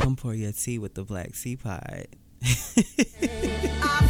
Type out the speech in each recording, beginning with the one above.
Come pour your tea with the black teapot. Baby,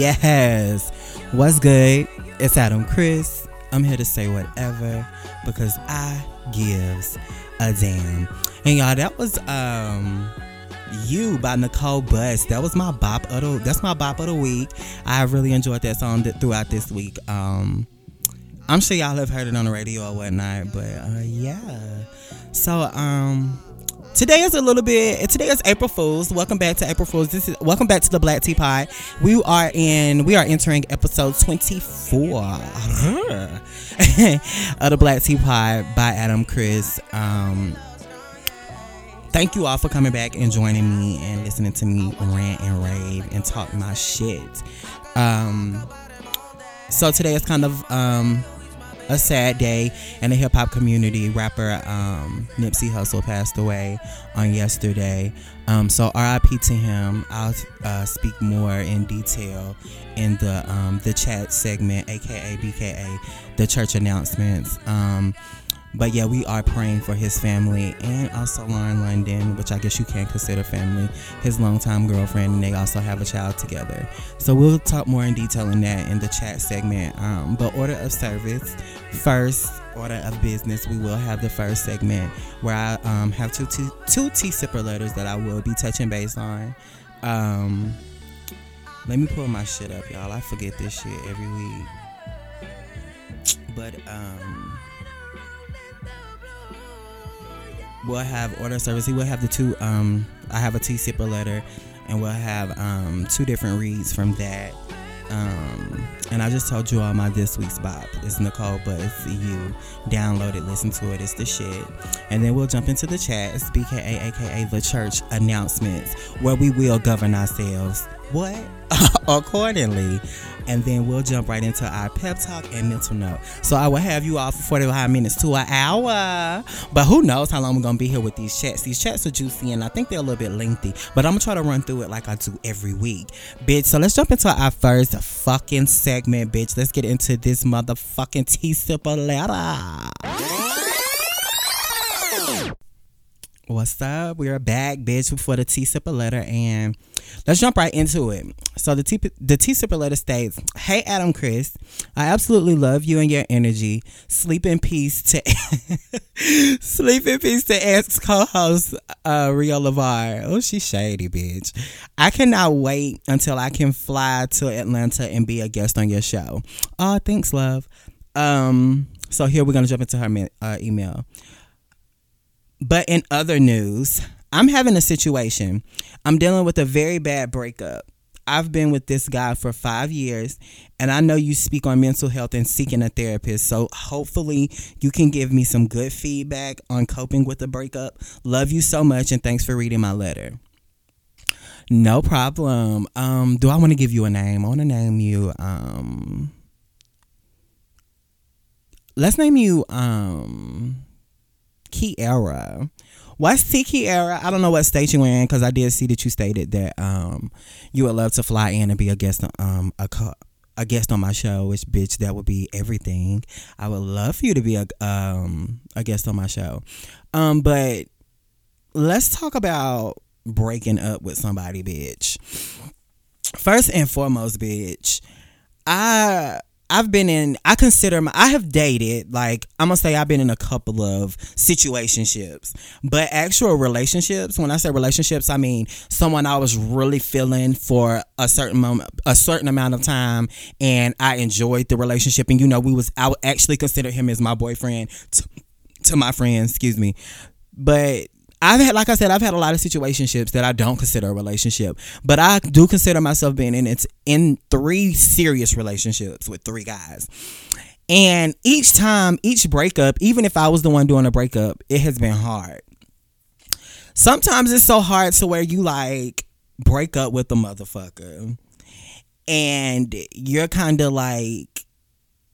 yes. What's good? It's Adam Chris. I'm here to say whatever because I gives a damn. And y'all, that was um you by Nicole Bus. That was my bop of the that's my bop of the week. I really enjoyed that song th- throughout this week. Um I'm sure y'all have heard it on the radio or whatnot, but uh yeah. So um Today is a little bit. Today is April Fools. Welcome back to April Fools. This is welcome back to the Black Tea Teapot. We are in. We are entering episode twenty four of the Black Tea Teapot by Adam Chris. Um, thank you all for coming back and joining me and listening to me rant and rave and talk my shit. Um, so today is kind of um a sad day in the hip hop community. Rapper um, Nipsey Hussle passed away on yesterday. Um, so RIP to him. I'll uh, speak more in detail in the um, the chat segment, aka BKA, the church announcements. Um, but yeah, we are praying for his family and also Lauren London, which I guess you can consider family, his longtime girlfriend, and they also have a child together. So we'll talk more in detail in that in the chat segment. Um, but order of service, first order of business, we will have the first segment where I um, have two two two T sipper letters that I will be touching base on. Um, let me pull my shit up, y'all. I forget this shit every week. But um we'll have order service. We will have the two. Um, I have a tea sipper letter, and we'll have um, two different reads from that. Um, and I just told you all my this week's bop. It's Nicole, but it's you. Download it, listen to it. It's the shit. And then we'll jump into the chat. It's BKA, aka the church announcements, where we will govern ourselves. What? Accordingly. And then we'll jump right into our pep talk and mental note. So I will have you all for 45 minutes to an hour. But who knows how long we're to be here with these chats. These chats are juicy and I think they're a little bit lengthy. But I'm to try to run through it like I do every week. Bitch, so let's jump into our first fucking segment, bitch. Let's get into this motherfucking tea sipper letter. What's up? We are back, bitch, for the Tea Sipper letter, and let's jump right into it. So the Tea the Tea Sipper letter states, "Hey Adam, Chris, I absolutely love you and your energy. Sleep in peace to sleep in peace to ex co-host uh, Rio Lavar. Oh, she's shady, bitch. I cannot wait until I can fly to Atlanta and be a guest on your show. Oh, thanks, love. Um, so here we're gonna jump into her uh, email." But in other news, I'm having a situation. I'm dealing with a very bad breakup. I've been with this guy for five years, and I know you speak on mental health and seeking a therapist. So hopefully, you can give me some good feedback on coping with the breakup. Love you so much, and thanks for reading my letter. No problem. Um, do I want to give you a name? I want to name you. Um, let's name you. Um, Kiera. What's T Kiera? I don't know what state you're in because I did see that you stated that um you would love to fly in and be a guest on um a a guest on my show, which bitch that would be everything. I would love for you to be a um a guest on my show. Um, but let's talk about breaking up with somebody, bitch. First and foremost, bitch, I I've been in I consider my I have dated like I'm gonna say I've been in a couple of situationships but actual relationships when I say relationships I mean someone I was really feeling for a certain moment a certain amount of time and I enjoyed the relationship and you know we was I actually consider him as my boyfriend to, to my friends excuse me. But I've had, like I said, I've had a lot of situationships that I don't consider a relationship, but I do consider myself being in it's in three serious relationships with three guys. And each time, each breakup, even if I was the one doing a breakup, it has been hard. Sometimes it's so hard to where you like break up with the motherfucker and you're kind of like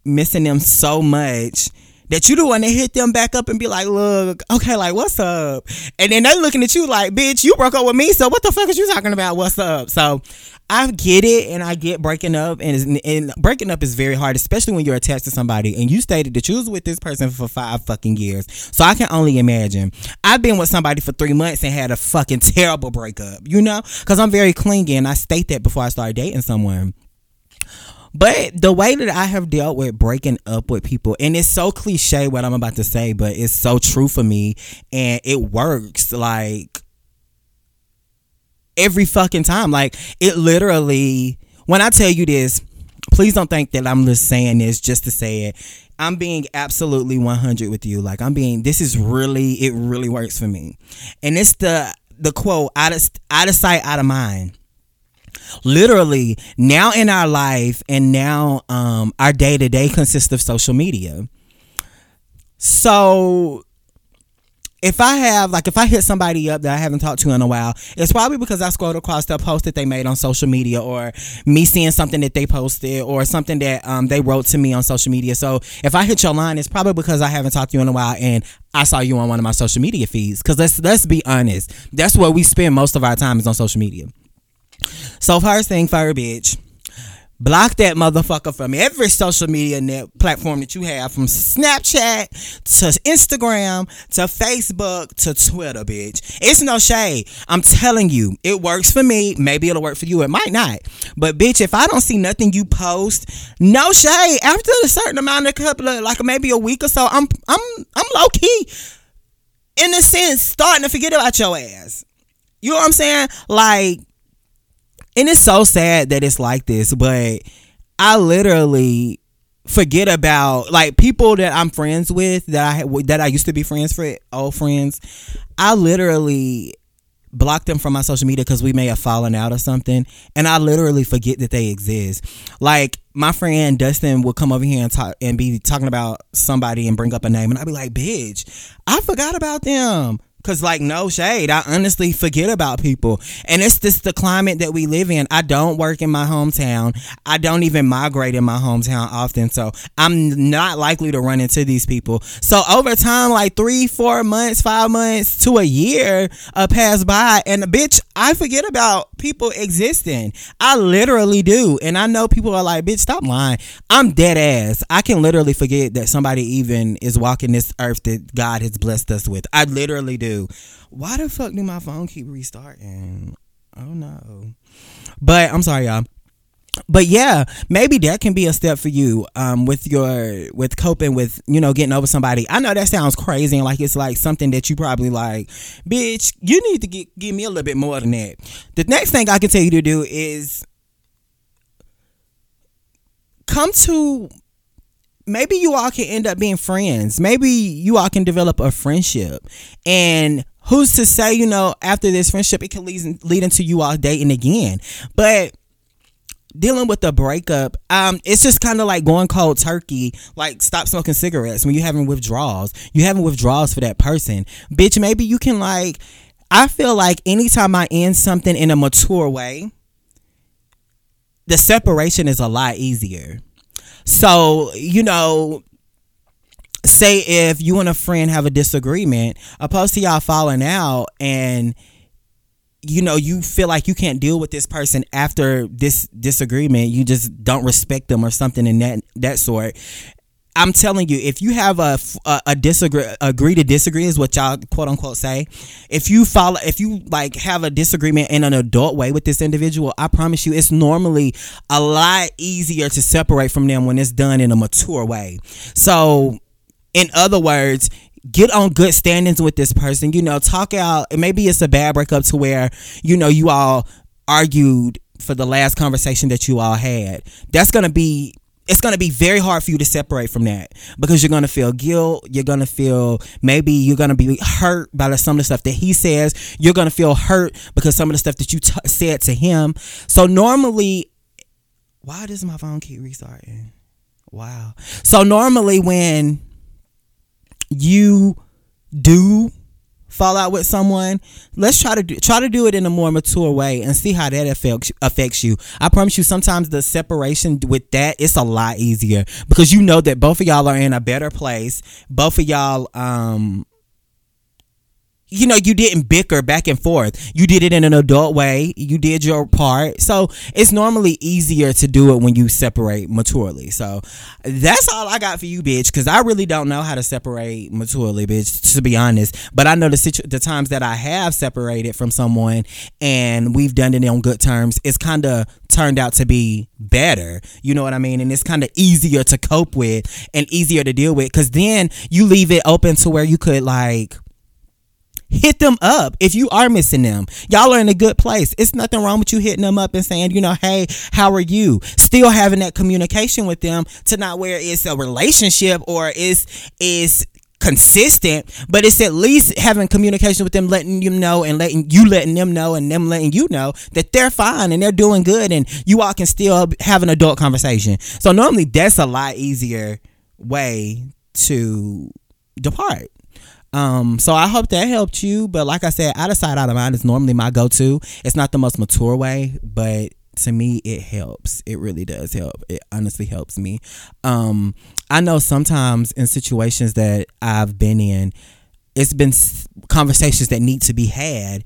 missing them so much that you don't want to hit them back up and be like, look, okay, like, what's up? And then they're looking at you like, bitch, you broke up with me, so what the fuck is you talking about? What's up? So I get it, and I get breaking up, and, and breaking up is very hard, especially when you're attached to somebody. And you stated that you was with this person for five fucking years, so I can only imagine. I've been with somebody for three months and had a fucking terrible breakup, you know, because I'm very clingy, and I state that before I start dating someone. But the way that I have dealt with breaking up with people, and it's so cliche what I'm about to say, but it's so true for me, and it works like every fucking time. Like it literally, when I tell you this, please don't think that I'm just saying this just to say it. I'm being absolutely 100 with you. Like I'm being, this is really, it really works for me. And it's the, the quote, out of, out of sight, out of mind literally now in our life and now um, our day to day consists of social media. So if I have like if I hit somebody up that I haven't talked to in a while, it's probably because I scrolled across the post that they made on social media or me seeing something that they posted or something that um, they wrote to me on social media. So if I hit your line, it's probably because I haven't talked to you in a while and I saw you on one of my social media feeds. Cause let's let's be honest, that's where we spend most of our time is on social media. So first thing fire bitch. Block that motherfucker from every social media net platform that you have, from Snapchat to Instagram to Facebook to Twitter, bitch. It's no shade. I'm telling you, it works for me. Maybe it'll work for you. It might not. But bitch, if I don't see nothing you post, no shade. After a certain amount of couple of like maybe a week or so, I'm I'm I'm low key in a sense starting to forget about your ass. You know what I'm saying? Like and it's so sad that it's like this, but I literally forget about like people that I'm friends with that I that I used to be friends with, old friends. I literally block them from my social media because we may have fallen out or something, and I literally forget that they exist. Like my friend Dustin would come over here and talk and be talking about somebody and bring up a name, and I'd be like, "Bitch, I forgot about them." Cause like no shade, I honestly forget about people, and it's just the climate that we live in. I don't work in my hometown. I don't even migrate in my hometown often, so I'm not likely to run into these people. So over time, like three, four months, five months to a year uh, pass by, and bitch, I forget about people existing. I literally do, and I know people are like, bitch, stop lying. I'm dead ass. I can literally forget that somebody even is walking this earth that God has blessed us with. I literally do. Why the fuck do my phone keep restarting? Oh no. But I'm sorry, y'all but yeah, maybe that can be a step for you um, with your with coping with you know getting over somebody. I know that sounds crazy and like it's like something that you probably like, bitch. You need to get, give me a little bit more than that. The next thing I can tell you to do is come to maybe you all can end up being friends. Maybe you all can develop a friendship. And who's to say, you know, after this friendship, it can lead, lead into you all dating again. But dealing with the breakup, um, it's just kind of like going cold turkey. Like stop smoking cigarettes when you're having withdrawals. You having withdrawals for that person, bitch. Maybe you can like. I feel like anytime I end something in a mature way, the separation is a lot easier. So, you know, say if you and a friend have a disagreement, opposed to y'all falling out and you know you feel like you can't deal with this person after this disagreement you just don't respect them or something in that that sort I'm telling you, if you have a, a, a, disagree, agree to disagree is what y'all quote unquote say. If you follow, if you like have a disagreement in an adult way with this individual, I promise you, it's normally a lot easier to separate from them when it's done in a mature way. So, in other words, get on good standings with this person. You know, talk out. Maybe it's a bad breakup to where you know you all argued for the last conversation that you all had. That's gonna be it's going to be very hard for you to separate from that because you're going to feel guilt. You're going to feel maybe you're going to be hurt by some of the stuff that he says. You're going to feel hurt because some of the stuff that you t- said to him. So normally, why does my phone keep restarting? Wow. So normally when you do fall out with someone, let's try to do, try to do it in a more mature way and see how that affects affects you. I promise you, sometimes the separation with that it's a lot easier because you know that both of y'all are in a better place. Both of y'all um you know, you didn't bicker back and forth. You did it in an adult way. You did your part. So it's normally easier to do it when you separate maturely. So that's all I got for you, bitch. Cause I really don't know how to separate maturely, bitch, to be honest. But I know the situ- the times that I have separated from someone and we've done it on good terms, it's kind of turned out to be better. You know what I mean? And it's kind of easier to cope with and easier to deal with. Cause then you leave it open to where you could like, hit them up if you are missing them. Y'all are in a good place. It's nothing wrong with you hitting them up and saying, you know, hey, how are you? Still having that communication with them to not where it's a relationship or is is consistent, but it's at least having communication with them, letting you know and letting you letting them know and them letting you know that they're fine and they're doing good and you all can still have an adult conversation. So normally that's a lot easier way to depart. Um, so I hope that helped you. But like I said, out of sight, out of mind is normally my go to. It's not the most mature way, but to me it helps. It really does help. It honestly helps me. Um, I know sometimes in situations that I've been in, it's been conversations that need to be had,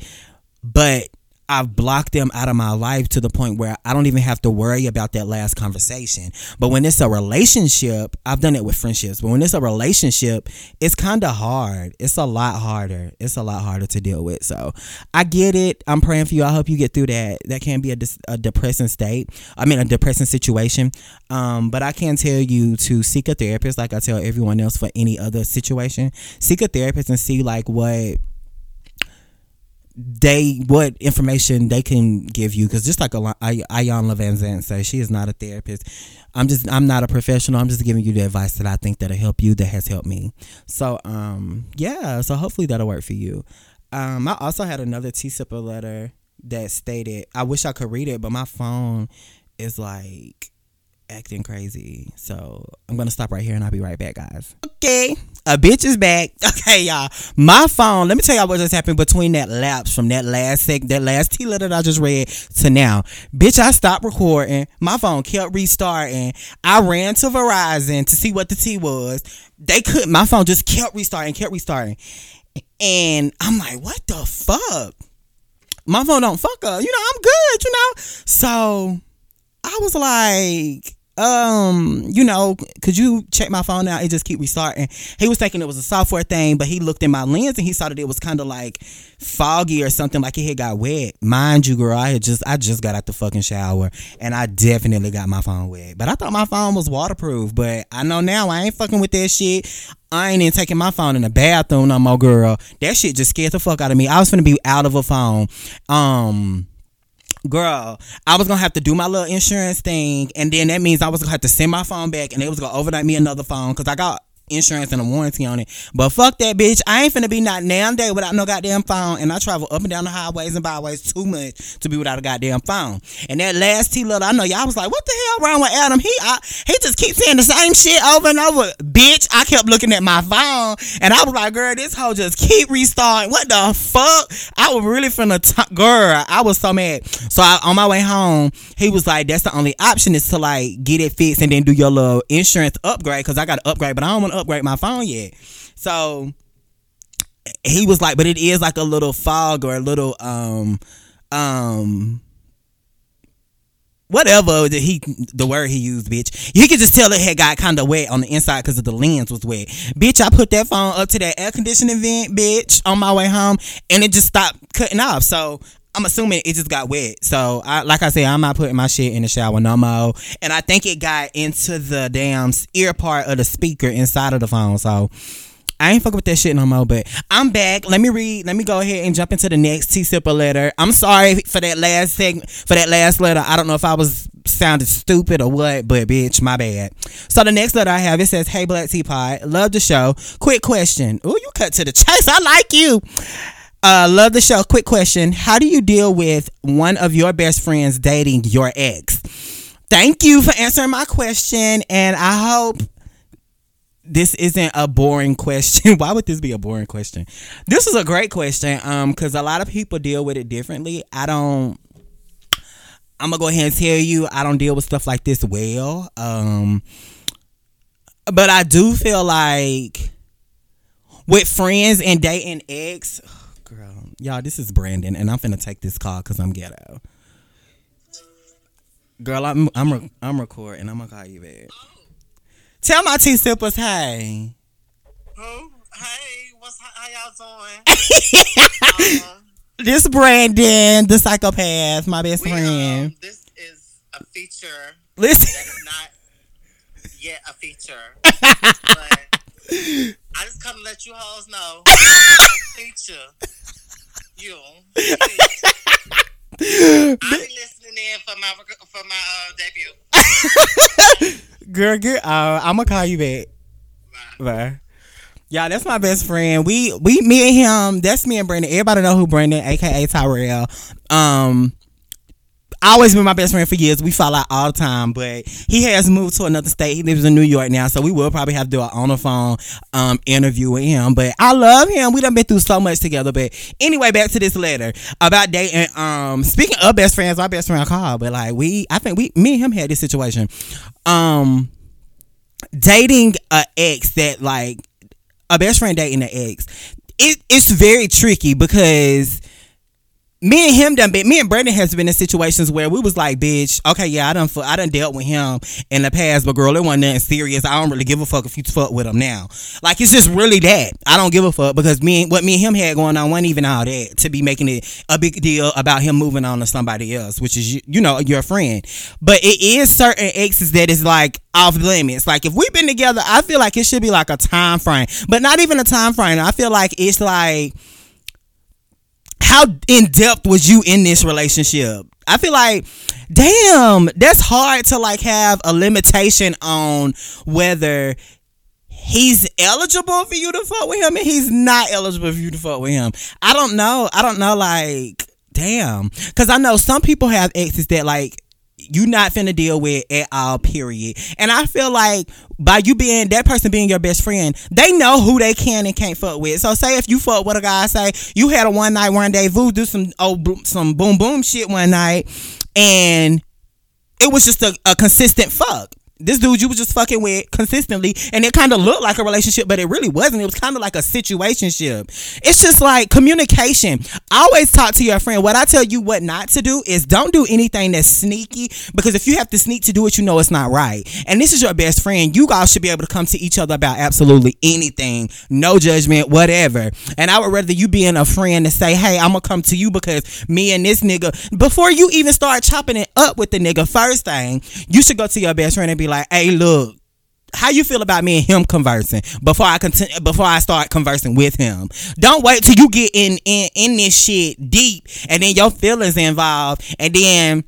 but I've blocked them out of my life to the point where I don't even have to worry about that last conversation. But when it's a relationship, I've done it with friendships, but when it's a relationship, it's kind of hard. It's a lot harder. It's a lot harder to deal with. So I get it. I'm praying for you. I hope you get through that. That can be a, a depressing state. I mean, a depressing situation. Um, but I can tell you to seek a therapist, like I tell everyone else for any other situation. Seek a therapist and see like what they what information they can give you because just like Iyanla Vanzant says, she is not a therapist. I'm just I'm not a professional. I'm just giving you the advice that I think that'll help you. That has helped me. So um yeah. So hopefully that'll work for you. Um, I also had another T sipper letter that stated I wish I could read it, but my phone is like acting crazy. So I'm gonna stop right here and I'll be right back, guys. Okay, a bitch is back. Okay, y'all. My phone. Let me tell y'all what just happened between that lapse from that last sec, that last T letter that I just read to now. Bitch, I stopped recording. My phone kept restarting. I ran to Verizon to see what the T was. They couldn't. My phone just kept restarting, kept restarting, and I'm like, what the fuck? My phone don't fuck up. You know, I'm good. You know, so I was like um, you know, could you check my phone out? It just keep restarting. He was thinking it was a software thing, but he looked in my lens and he saw that it was kind of like foggy or something, like it had got wet. Mind you, girl, I had just I just got out the fucking shower and I definitely got my phone wet. But I thought my phone was waterproof, but I know now I ain't fucking with that shit. I ain't even taking my phone in the bathroom no more, girl. That shit just scared the fuck out of me. I was gonna be out of a phone. Um girl, I was gonna have to do my little insurance thing, and then that means I was gonna have to send my phone back, and they was gonna overnight me another phone because I got insurance and a warranty on it. But fuck that bitch. I ain't finna be not damn day without no goddamn phone. And I travel up and down the highways and byways too much to be without a goddamn phone. And that last T little, I know y'all was like, what the hell wrong with Adam? He I, he just keeps saying the same shit over and over. Bitch, I kept looking at my phone and I was like, girl, this hoe just keep restarting. What the fuck? I was really finna t- girl. I was so mad. So I, on my way home, he was like, that's the only option is to like get it fixed and then do your little insurance upgrade because I got to upgrade, but I don't want to upgrade my phone yet. So he was like, but it is like a little fog or a little um um whatever the he the word he used, bitch. You could just tell it had got kind of wet on the inside because of the lens was wet. Bitch, I put that phone up to that air conditioning vent, bitch, on my way home, and it just stopped cutting off. So I'm assuming it just got wet. So, I, like I said, I'm not putting my shit in the shower no more. And I think it got into the damn ear part of the speaker inside of the phone. So, I ain't fucking with that shit no more. But I'm back. Let me read. Let me go ahead and jump into the next T sipper letter. I'm sorry for that last segment. For that last letter, I don't know if I was sounded stupid or what, but bitch, my bad. So the next letter I have it says, "Hey Black Teapot, love the show. Quick question. Oh, you cut to the chase. I like you." Uh, love the show. Quick question. How do you deal with one of your best friends dating your ex? Thank you for answering my question. And I hope this isn't a boring question. Why would this be a boring question? This is a great question. Um, because a lot of people deal with it differently. I don't. I'm gonna go ahead and tell you, I don't deal with stuff like this well. Um, but I do feel like with friends and dating ex, y'all, this is Brandon, and I'm finna take this call because I'm ghetto. Girl, I'm I'm I'm recording. I'm gonna call you back. Tell my T sippers hey. Who? Hey, what's how y'all doing? uh, this Brandon, the psychopath, my best we, friend. Um, this is a feature. Listen. That's not yet a feature. but I just come to let you hoes know. feature. You. I'll be listening in for my for my uh, debut. Girl, get uh, I'm gonna call you back. Bye. Bye. Yeah, that's my best friend. We we me and him. That's me and Brandon. Everybody know who Brandon, aka Tyrell. Um, always been my best friend for years. We fall out all the time, but he has moved to another state. He lives in New York now, so we will probably have to do an on the phone um, interview with him. But I love him. We done been through so much together. But anyway, back to this letter about dating. Um, speaking of best friends, my best friend called, but like we, I think we, me and him had this situation. Um, dating a ex that like a best friend dating an ex. It, it's very tricky because me and him done been me and Brandon has been in situations where we was like, bitch, okay, yeah, I done I done dealt with him in the past, but girl, it wasn't nothing serious. I don't really give a fuck if you fuck with him now. Like it's just really that. I don't give a fuck because me what me and him had going on wasn't even all that to be making it a big deal about him moving on to somebody else, which is you know, your friend. But it is certain exes that is like off limits. Like if we've been together, I feel like it should be like a time frame. But not even a time frame. I feel like it's like how in depth was you in this relationship? I feel like, damn, that's hard to like have a limitation on whether he's eligible for you to fuck with him and he's not eligible for you to fuck with him. I don't know. I don't know. Like, damn, because I know some people have exes that like you not finna deal with at all, period. And I feel like by you being that person being your best friend, they know who they can and can't fuck with. So say if you fuck with a guy, say you had a one night rendezvous, do some oh some boom boom shit one night, and it was just a, a consistent fuck this dude you was just fucking with consistently and it kind of looked like a relationship but it really wasn't. It was kind of like a situationship. It's just like communication. Always talk to your friend. What i tell you what not to do is don't do anything that's sneaky because if you have to sneak to do it you know it's not right. And this is your best friend. You guys should be able to come to each other about absolutely anything. No judgment whatever. And i would rather you being a friend to say hey i'm gonna come to you because me and this nigga before you even start chopping it up with the nigga first thing you should go to your best friend and be like, hey, look, how you feel about me and him conversing before I continue before I start conversing with him. Don't wait till you get in in in this shit deep and then your feelings involved and then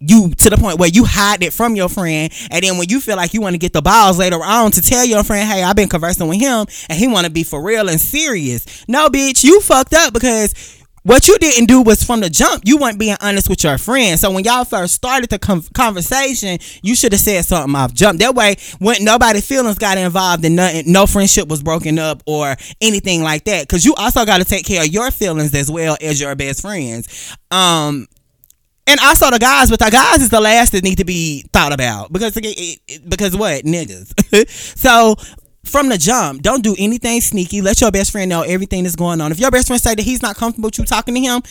you to the point where you hide it from your friend and then when you feel like you want to get the balls later on to tell your friend hey i've been conversing with him and he want to be for real and serious no bitch you fucked up because what you didn't do was from the jump, you weren't being honest with your friend. So when y'all first started the conversation, you should have said something off jump. That way, when nobody feelings got involved and nothing, no friendship was broken up or anything like that. Because you also got to take care of your feelings as well as your best friends. Um, and also the guys, but the guys is the last that need to be thought about because because what niggas. so from the jump, don't do anything sneaky. Let your best friend know everything that's going on. If your best friend say that he's not comfortable with you talking to him,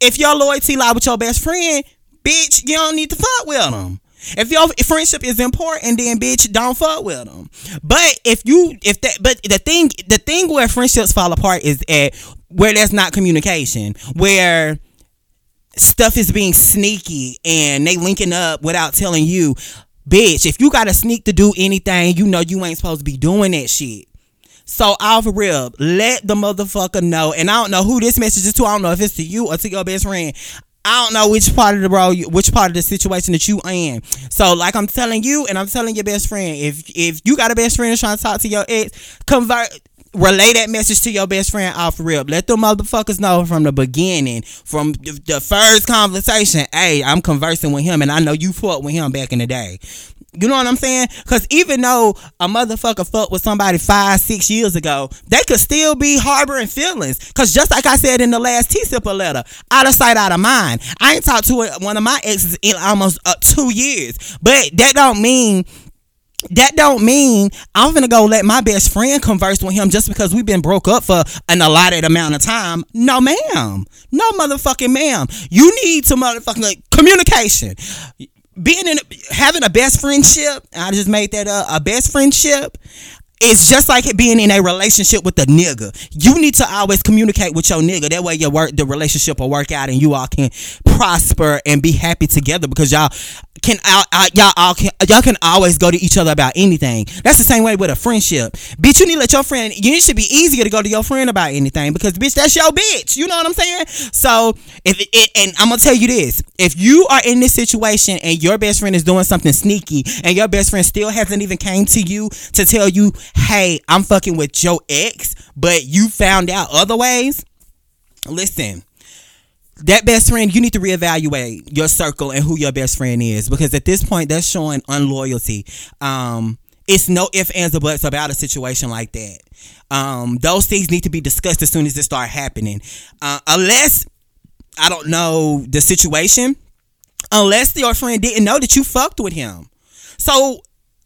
if your loyalty lie with your best friend, bitch, you don't need to fuck with him. If your friendship is important, then bitch, don't fuck with them. But if you, if that, but the thing, the thing where friendships fall apart is at where there's not communication, where stuff is being sneaky and they linking up without telling you Bitch, if you gotta sneak to do anything, you know you ain't supposed to be doing that shit. So off real, let the motherfucker know. And I don't know who this message is to. I don't know if it's to you or to your best friend. I don't know which part of the bro, which part of the situation that you in. So, like I'm telling you, and I'm telling your best friend, if if you got a best friend trying to talk to your ex, convert relay that message to your best friend off rip. Let them motherfuckers know from the beginning, from the first conversation. Hey, I'm conversing with him, and I know you fought with him back in the day. You know what I'm saying? Because even though a motherfucker fucked with somebody five, six years ago, they could still be harboring feelings. Because just like I said in the last T Sipper letter, out of sight, out of mind. I ain't talked to one of my exes in almost uh, two years. But that don't mean that don't mean I'm gonna go let my best friend converse with him just because we've been broke up for an allotted amount of time. No, ma'am. No, motherfucking ma'am. You need to motherfucking communication being in having a best friendship, I just made that a, a best friendship. It's just like being in a relationship with a nigga. You need to always communicate with your nigga. That way your work the relationship will work out and you all can prosper and be happy together because y'all can uh, uh, y'all all can y'all can always go to each other about anything. That's the same way with a friendship. Bitch, you need to let your friend. You should be easier to go to your friend about anything because bitch, that's your bitch. You know what I'm saying? So if it, and I'm gonna tell you this: if you are in this situation and your best friend is doing something sneaky and your best friend still hasn't even came to you to tell you, hey, I'm fucking with your ex, but you found out other ways. Listen that best friend, you need to reevaluate your circle and who your best friend is because at this point, that's showing unloyalty. Um, it's no ifs, ands, or buts about a situation like that. Um, those things need to be discussed as soon as it start happening. Uh, unless I don't know the situation, unless your friend didn't know that you fucked with him. So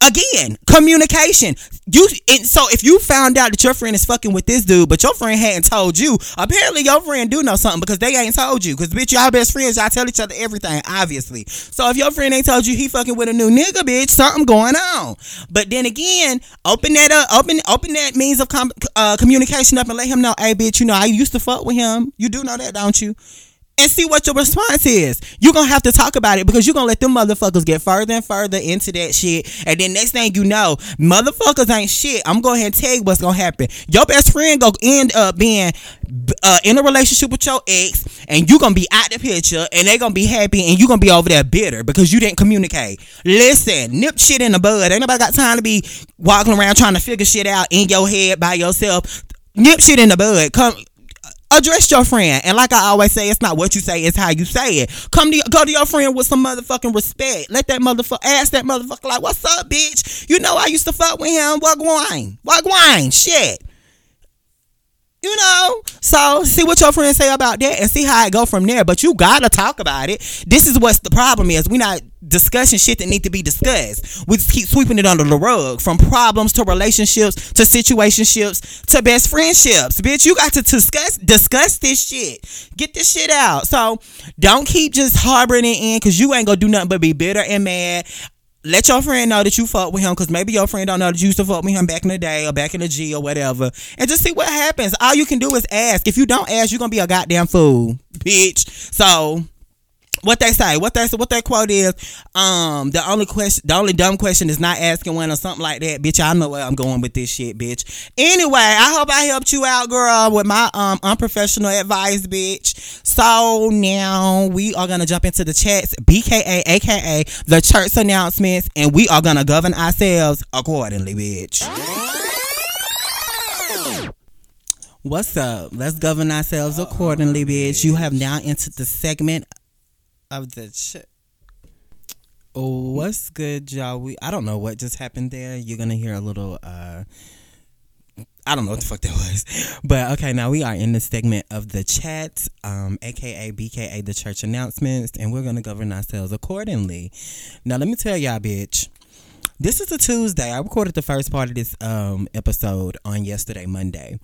again, communication. You and so if you found out that your friend is fucking with this dude, but your friend hadn't told you, apparently your friend do know something because they ain't told you. Because bitch, y'all best friends, y'all tell each other everything, obviously. So if your friend ain't told you he fucking with a new nigga, bitch, something going on. But then again, open that up, open open that means of com- uh, communication up and let him know, hey, bitch, you know I used to fuck with him. You do know that, don't you? And see what your response is. You're gonna have to talk about it because you're gonna let them motherfuckers get further and further into that shit. And then next thing you know, motherfuckers ain't shit. I'm going ahead and tell you what's gonna happen. Your best friend gonna end up being uh, in a relationship with your ex, and you gonna be out the picture, and they gonna be happy, and you gonna be over there bitter because you didn't communicate. Listen, nip shit in the bud. Ain't nobody got time to be walking around trying to figure shit out in your head by yourself. Nip shit in the bud. Come address your friend. And like I always say, it's not what you say, it's how you say it. Come to go to your friend with some motherfucking respect. Let that motherfucker ask that motherfucker like, "What's up, bitch? You know I used to fuck with him. What wine? Shit." You know, so see what your friends say about that and see how it go from there. But you gotta talk about it. This is what's the problem is. We not discussing shit that need to be discussed. We just keep sweeping it under the rug. From problems to relationships to situationships to best friendships. Bitch, you got to discuss discuss this shit. Get this shit out. So don't keep just harboring it in because you ain't gonna do nothing but be bitter and mad let your friend know that you fuck with him because maybe your friend don't know that you used to fuck with him back in the day or back in the G or whatever. And just see what happens. All you can do is ask. If you don't ask, you're gonna be a goddamn fool, bitch. So what they say, what they what that quote is, um, the only question, the only dumb question is not asking one or something like that, bitch. I know where I'm going with this shit, bitch. Anyway, I hope I helped you out, girl, with my um unprofessional advice, bitch. So now we are gonna jump into the chats, BKA, aka the church announcements, and we are gonna govern ourselves accordingly, bitch. What's up? Let's govern ourselves accordingly, bitch. You have now entered the segment of the ch- oh, what's good, y'all? We I don't know what just happened there. You're gonna hear a little uh I don't know what the fuck that was. But okay, now we are in the segment of the chat, um, aka BKA the church announcements, and we're gonna govern ourselves accordingly. Now let me tell y'all, bitch. This is a Tuesday. I recorded the first part of this um episode on yesterday, Monday.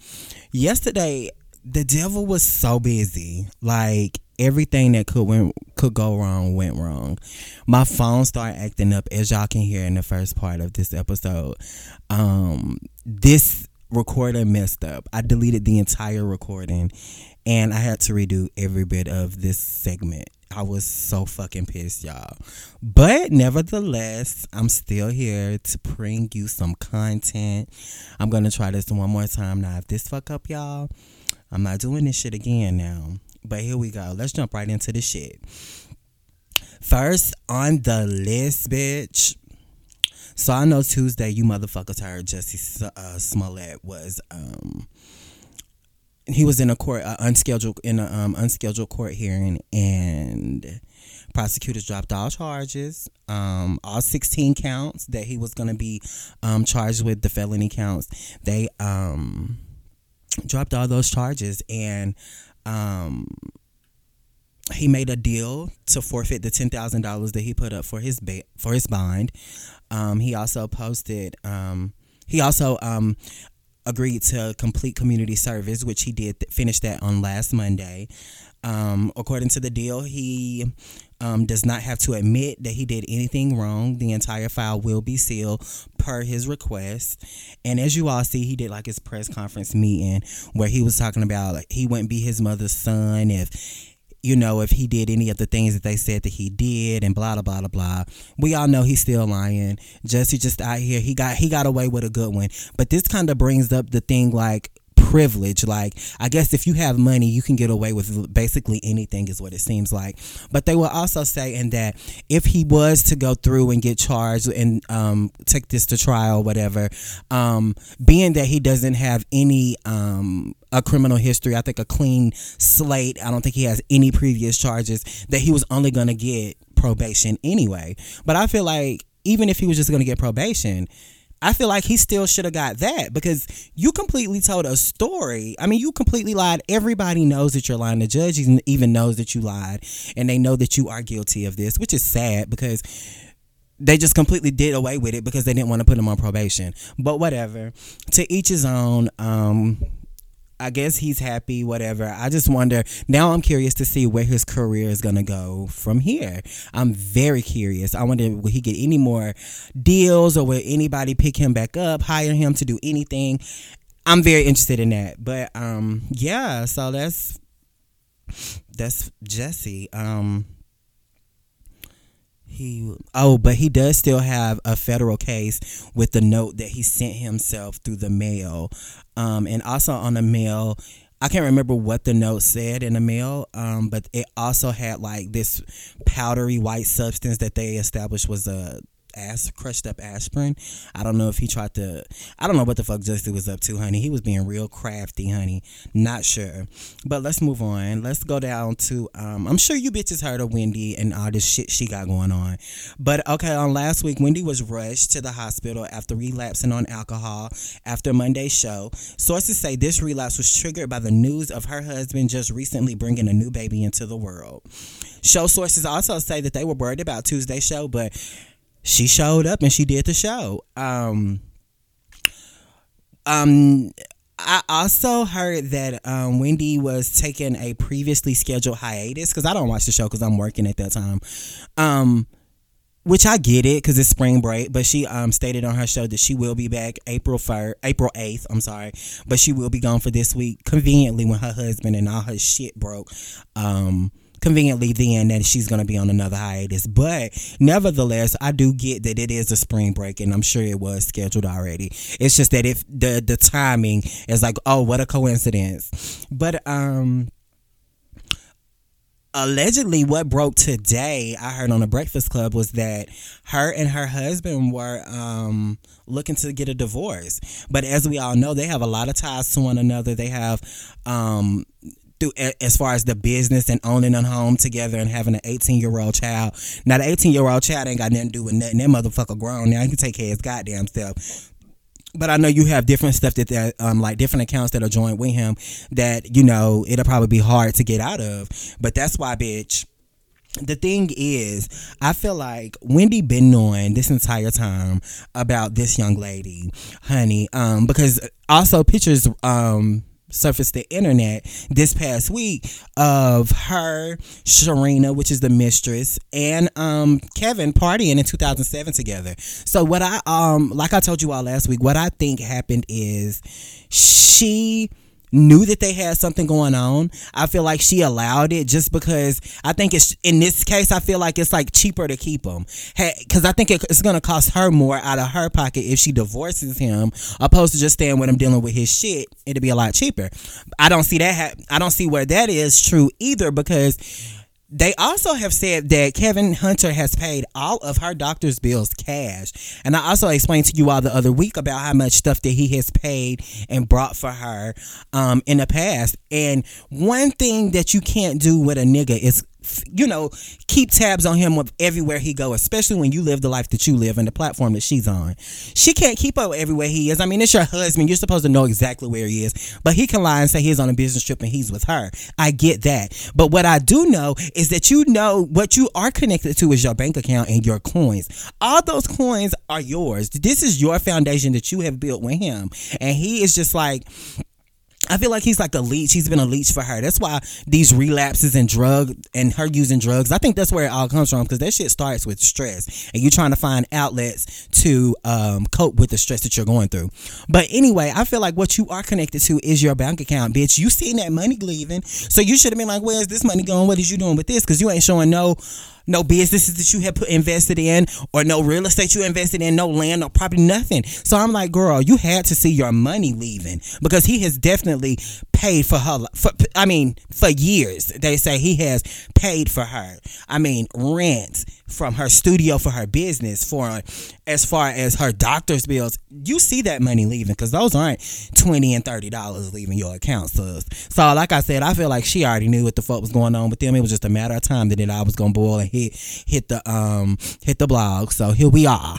Yesterday, the devil was so busy. Like everything that could went could go wrong went wrong. My phone started acting up, as y'all can hear in the first part of this episode. Um, this recorder messed up. I deleted the entire recording, and I had to redo every bit of this segment. I was so fucking pissed, y'all. But nevertheless, I'm still here to bring you some content. I'm gonna try this one more time now. If this fuck up, y'all, I'm not doing this shit again now. But here we go. Let's jump right into the shit. First on the list, bitch. So I know Tuesday you motherfuckers heard Jesse uh, Smollett was um he was in a court uh, unscheduled in a um, unscheduled court hearing and prosecutors dropped all charges, um, all 16 counts that he was going to be um, charged with, the felony counts. They um, dropped all those charges and um, he made a deal to forfeit the ten thousand dollars that he put up for his ba- for his bond. Um, he also posted. Um, he also um, agreed to complete community service, which he did th- finish that on last Monday. Um, according to the deal, he um, does not have to admit that he did anything wrong. The entire file will be sealed per his request. And as you all see, he did like his press conference meeting where he was talking about like, he wouldn't be his mother's son if you know, if he did any of the things that they said that he did and blah blah blah blah. We all know he's still lying. Jesse just out here, he got he got away with a good one. But this kind of brings up the thing like privilege. Like, I guess if you have money, you can get away with basically anything, is what it seems like. But they were also saying that if he was to go through and get charged and um, take this to trial, whatever, um, being that he doesn't have any um, a criminal history, I think a clean slate. I don't think he has any previous charges. That he was only going to get probation anyway. But I feel like even if he was just going to get probation I feel like he still should have got that because you completely told a story. I mean, you completely lied. Everybody knows that you're lying. The judge even knows that you lied, and they know that you are guilty of this, which is sad because they just completely did away with it because they didn't want to put him on probation. But whatever. To each his own. Um, I guess he's happy, whatever. I just wonder. Now I'm curious to see where his career is going to go from here. I'm very curious. I wonder will he get any more deals or will anybody pick him back up, hire him to do anything? I'm very interested in that. But um yeah, so that's that's Jesse. Um he oh, but he does still have a federal case with the note that he sent himself through the mail, um, and also on the mail. I can't remember what the note said in the mail, um, but it also had like this powdery white substance that they established was a ass crushed up aspirin. I don't know if he tried to. I don't know what the fuck Justin was up to, honey. He was being real crafty, honey. Not sure. But let's move on. Let's go down to. Um, I'm sure you bitches heard of Wendy and all this shit she got going on. But okay, on last week, Wendy was rushed to the hospital after relapsing on alcohol after Monday's show. Sources say this relapse was triggered by the news of her husband just recently bringing a new baby into the world. Show sources also say that they were worried about Tuesday's show, but she showed up and she did the show. Um, um, I also heard that um, Wendy was taking a previously scheduled hiatus because I don't watch the show because I'm working at that time. Um, which I get it because it's spring break, but she um stated on her show that she will be back April first, April eighth. I'm sorry, but she will be gone for this week. Conveniently, when her husband and all her shit broke, um, conveniently then that she's going to be on another hiatus. But nevertheless, I do get that it is a spring break, and I'm sure it was scheduled already. It's just that if the the timing is like, oh, what a coincidence. But um allegedly what broke today i heard on the breakfast club was that her and her husband were um, looking to get a divorce but as we all know they have a lot of ties to one another they have um, through as far as the business and owning a home together and having an 18 year old child. Now the 18 year old child ain't got nothing to do with nothing. That motherfucker grown now. He can take care of his goddamn self. But I know you have different stuff that, that um like different accounts that are joined with him that you know it'll probably be hard to get out of. But that's why, bitch the thing is, I feel like Wendy been knowing this entire time about this young lady, honey. Um, because also pictures um surfaced the internet this past week of her, Sharina, which is the mistress, and um, Kevin partying in 2007 together. So what I um like I told you all last week, what I think happened is she knew that they had something going on. I feel like she allowed it just because I think it's in this case. I feel like it's like cheaper to keep him because I think it's going to cost her more out of her pocket if she divorces him, opposed to just staying with him dealing with his shit. It'd be a lot cheaper. I don't see that. Ha- I don't see where that is true either because they also have said that Kevin Hunter has paid all of her doctor's bills cash. And I also explained to you all the other week about how much stuff that he has paid and brought for her um, in the past. And one thing that you can't do with a nigga is you know, keep tabs on him with everywhere he go, especially when you live the life that you live and the platform that she's on. She can't keep up everywhere he is. I mean, it's your husband. You're supposed to know exactly where he is, but he can lie and say he's on a business trip and he's with her. I get that. But what I do know is that you know what you are connected to is your bank account and your coins. All those coins are yours. This is your foundation that you have built with him. And he is just like, I feel like he's like a leech. He's been a leech for her. That's why these relapses and drug and her using drugs. I think that's where it all comes from because that shit starts with stress and you're trying to find outlets to um, cope with the stress that you're going through. But anyway, I feel like what you are connected to is your bank account, bitch. You seen that money leaving, so you should have been like, "Where's this money going? What is you doing with this?" Because you ain't showing no no businesses that you have put invested in, or no real estate you invested in, no land, no property, nothing. So I'm like, girl, you had to see your money leaving because he has definitely paid for her. For, I mean, for years they say he has paid for her. I mean, rent from her studio for her business for as far as her doctor's bills. You see that money leaving because those aren't twenty and thirty dollars leaving your account, sis. So, like I said, I feel like she already knew what the fuck was going on with them. It was just a matter of time that it I was gonna boil and hit hit the um hit the blog. So here we are.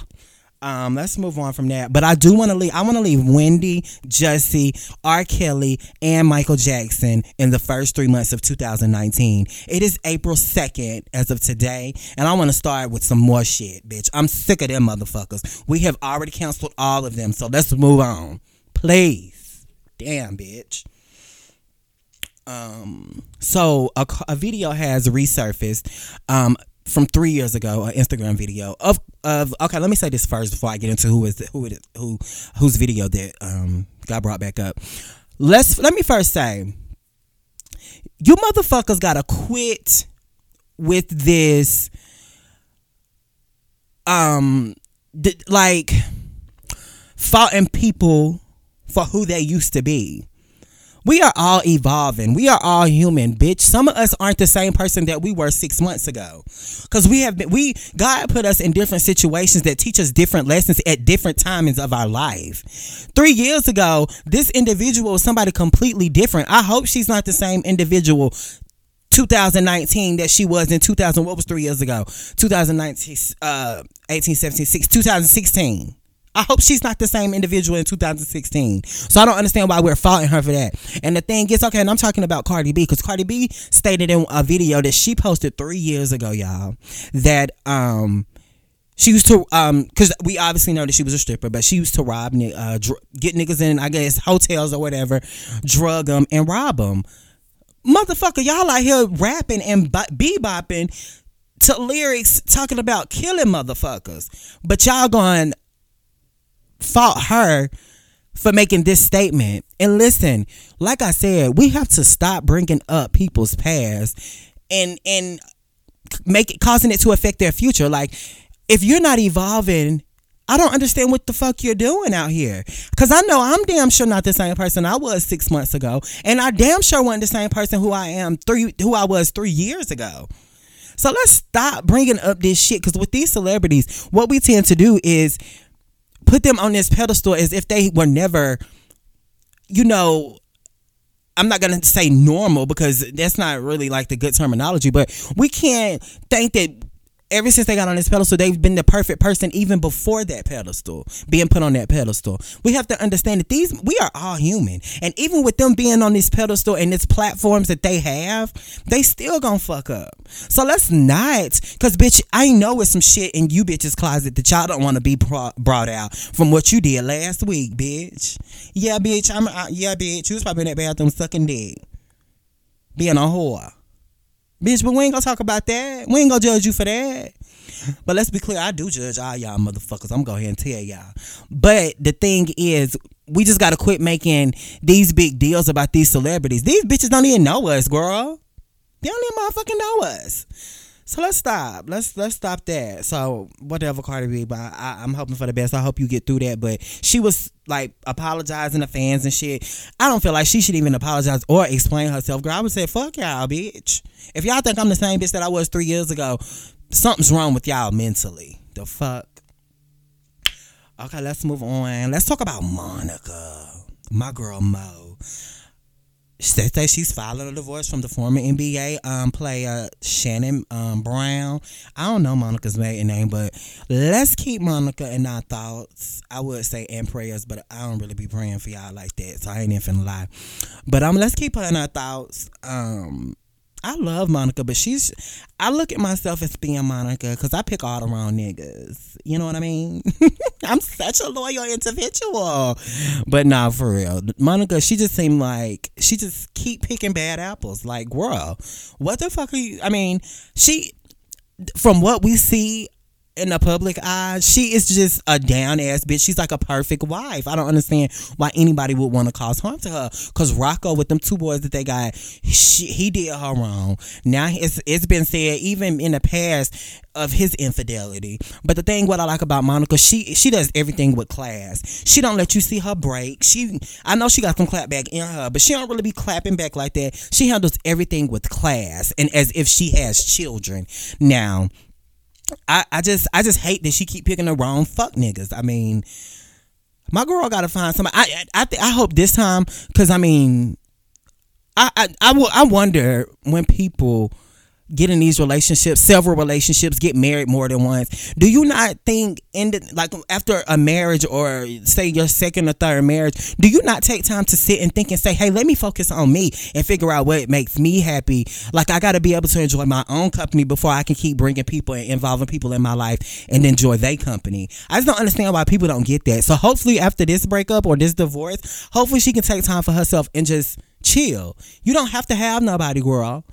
Um, let's move on from that. But I do want to leave. I want to leave Wendy, Jussie, R. Kelly, and Michael Jackson in the first three months of 2019. It is April 2nd as of today, and I want to start with some more shit, bitch. I'm sick of them motherfuckers. We have already canceled all of them, so let's move on, please. Damn, bitch. Um, so a, a video has resurfaced. Um, from three years ago, an Instagram video of of okay. Let me say this first before I get into who is who it is, who whose video that um got brought back up. Let's let me first say, you motherfuckers gotta quit with this. Um, th- like faulting people for who they used to be. We are all evolving. We are all human, bitch. Some of us aren't the same person that we were six months ago. Cause we have been we God put us in different situations that teach us different lessons at different times of our life. Three years ago, this individual was somebody completely different. I hope she's not the same individual 2019 that she was in 2000 what was three years ago 2019 uh 18 17 6 2016 I hope she's not the same individual in 2016. So I don't understand why we're faulting her for that. And the thing is, okay, and I'm talking about Cardi B because Cardi B stated in a video that she posted three years ago, y'all, that um she used to um because we obviously know that she was a stripper, but she used to rob uh dr- get niggas in I guess hotels or whatever, drug them and rob them. Motherfucker, y'all out here rapping and b- bebopping to lyrics talking about killing motherfuckers, but y'all going fault her for making this statement. And listen, like I said, we have to stop bringing up people's past and and make it causing it to affect their future. Like if you're not evolving, I don't understand what the fuck you're doing out here. Cause I know I'm damn sure not the same person I was six months ago, and I damn sure wasn't the same person who I am three who I was three years ago. So let's stop bringing up this shit. Cause with these celebrities, what we tend to do is put them on this pedestal as if they were never, you know, I'm not gonna say normal because that's not really like the good terminology, but we can't think that ever since they got on this pedestal, they've been the perfect person even before that pedestal, being put on that pedestal. We have to understand that these, we are all human. And even with them being on this pedestal and these platforms that they have, they still gonna fuck up. So let's not, cause bitch, I know it's some shit in you bitches closet that y'all don't want to be brought out from what you did last week, bitch. Yeah, bitch, I'm, uh, yeah, bitch, you was probably in that bathroom sucking dick. Being a whore. Bitch, but we ain't gonna talk about that. We ain't gonna judge you for that. But let's be clear, I do judge all y'all motherfuckers. I'm to go ahead and tell y'all. But the thing is, we just gotta quit making these big deals about these celebrities. These bitches don't even know us, girl. They don't even motherfucking know us. So let's stop. Let's let's stop that. So whatever, Cardi B. But I, am hoping for the best. I hope you get through that. But she was like apologizing to fans and shit. I don't feel like she should even apologize or explain herself. Girl, I would say fuck y'all, bitch. If y'all think I'm the same bitch that I was three years ago, something's wrong with y'all mentally. The fuck. Okay, let's move on. Let's talk about Monica, my girl Mo They say she's filing a divorce from the former NBA um, player Shannon um, Brown. I don't know Monica's maiden name, but let's keep Monica in our thoughts. I would say and prayers, but I don't really be praying for y'all like that, so I ain't even lie. But um, let's keep her in our thoughts. Um, I love Monica, but she's. I look at myself as being Monica because I pick all the wrong niggas. You know what I mean? I'm such a loyal individual. But nah, for real, Monica, she just seemed like she just keep picking bad apples. Like, girl, what the fuck are you? I mean, she. From what we see in the public eye, she is just a down ass bitch. She's like a perfect wife. I don't understand why anybody would want to cause harm to her. Cause Rocko with them two boys that they got, she, he did her wrong. Now it's it's been said even in the past of his infidelity. But the thing what I like about Monica, she she does everything with class. She don't let you see her break. She I know she got some clap back in her, but she don't really be clapping back like that. She handles everything with class and as if she has children. Now I, I just I just hate that she keep picking the wrong fuck niggas. I mean, my girl got to find somebody. I I I, I hope this time, cause I mean, I I, I wonder when people get in these relationships, several relationships, get married more than once. Do you not think in the, like after a marriage or say your second or third marriage, do you not take time to sit and think and say, "Hey, let me focus on me and figure out what makes me happy." Like I got to be able to enjoy my own company before I can keep bringing people and involving people in my life and enjoy their company. I just don't understand why people don't get that. So hopefully after this breakup or this divorce, hopefully she can take time for herself and just chill. You don't have to have nobody, girl.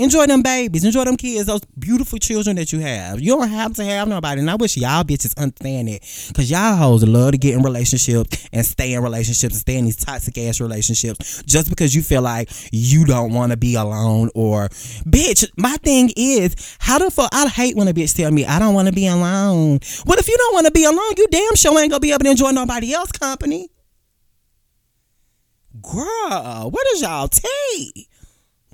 Enjoy them babies. Enjoy them kids, those beautiful children that you have. You don't have to have nobody. And I wish y'all bitches understand it. Because y'all hoes love to get in relationships and stay in relationships and stay in these toxic ass relationships just because you feel like you don't want to be alone or, bitch, my thing is, how the fuck, I hate when a bitch tell me I don't want to be alone. What if you don't want to be alone? You damn sure ain't going to be able to enjoy nobody else company. Girl, what is y'all tea?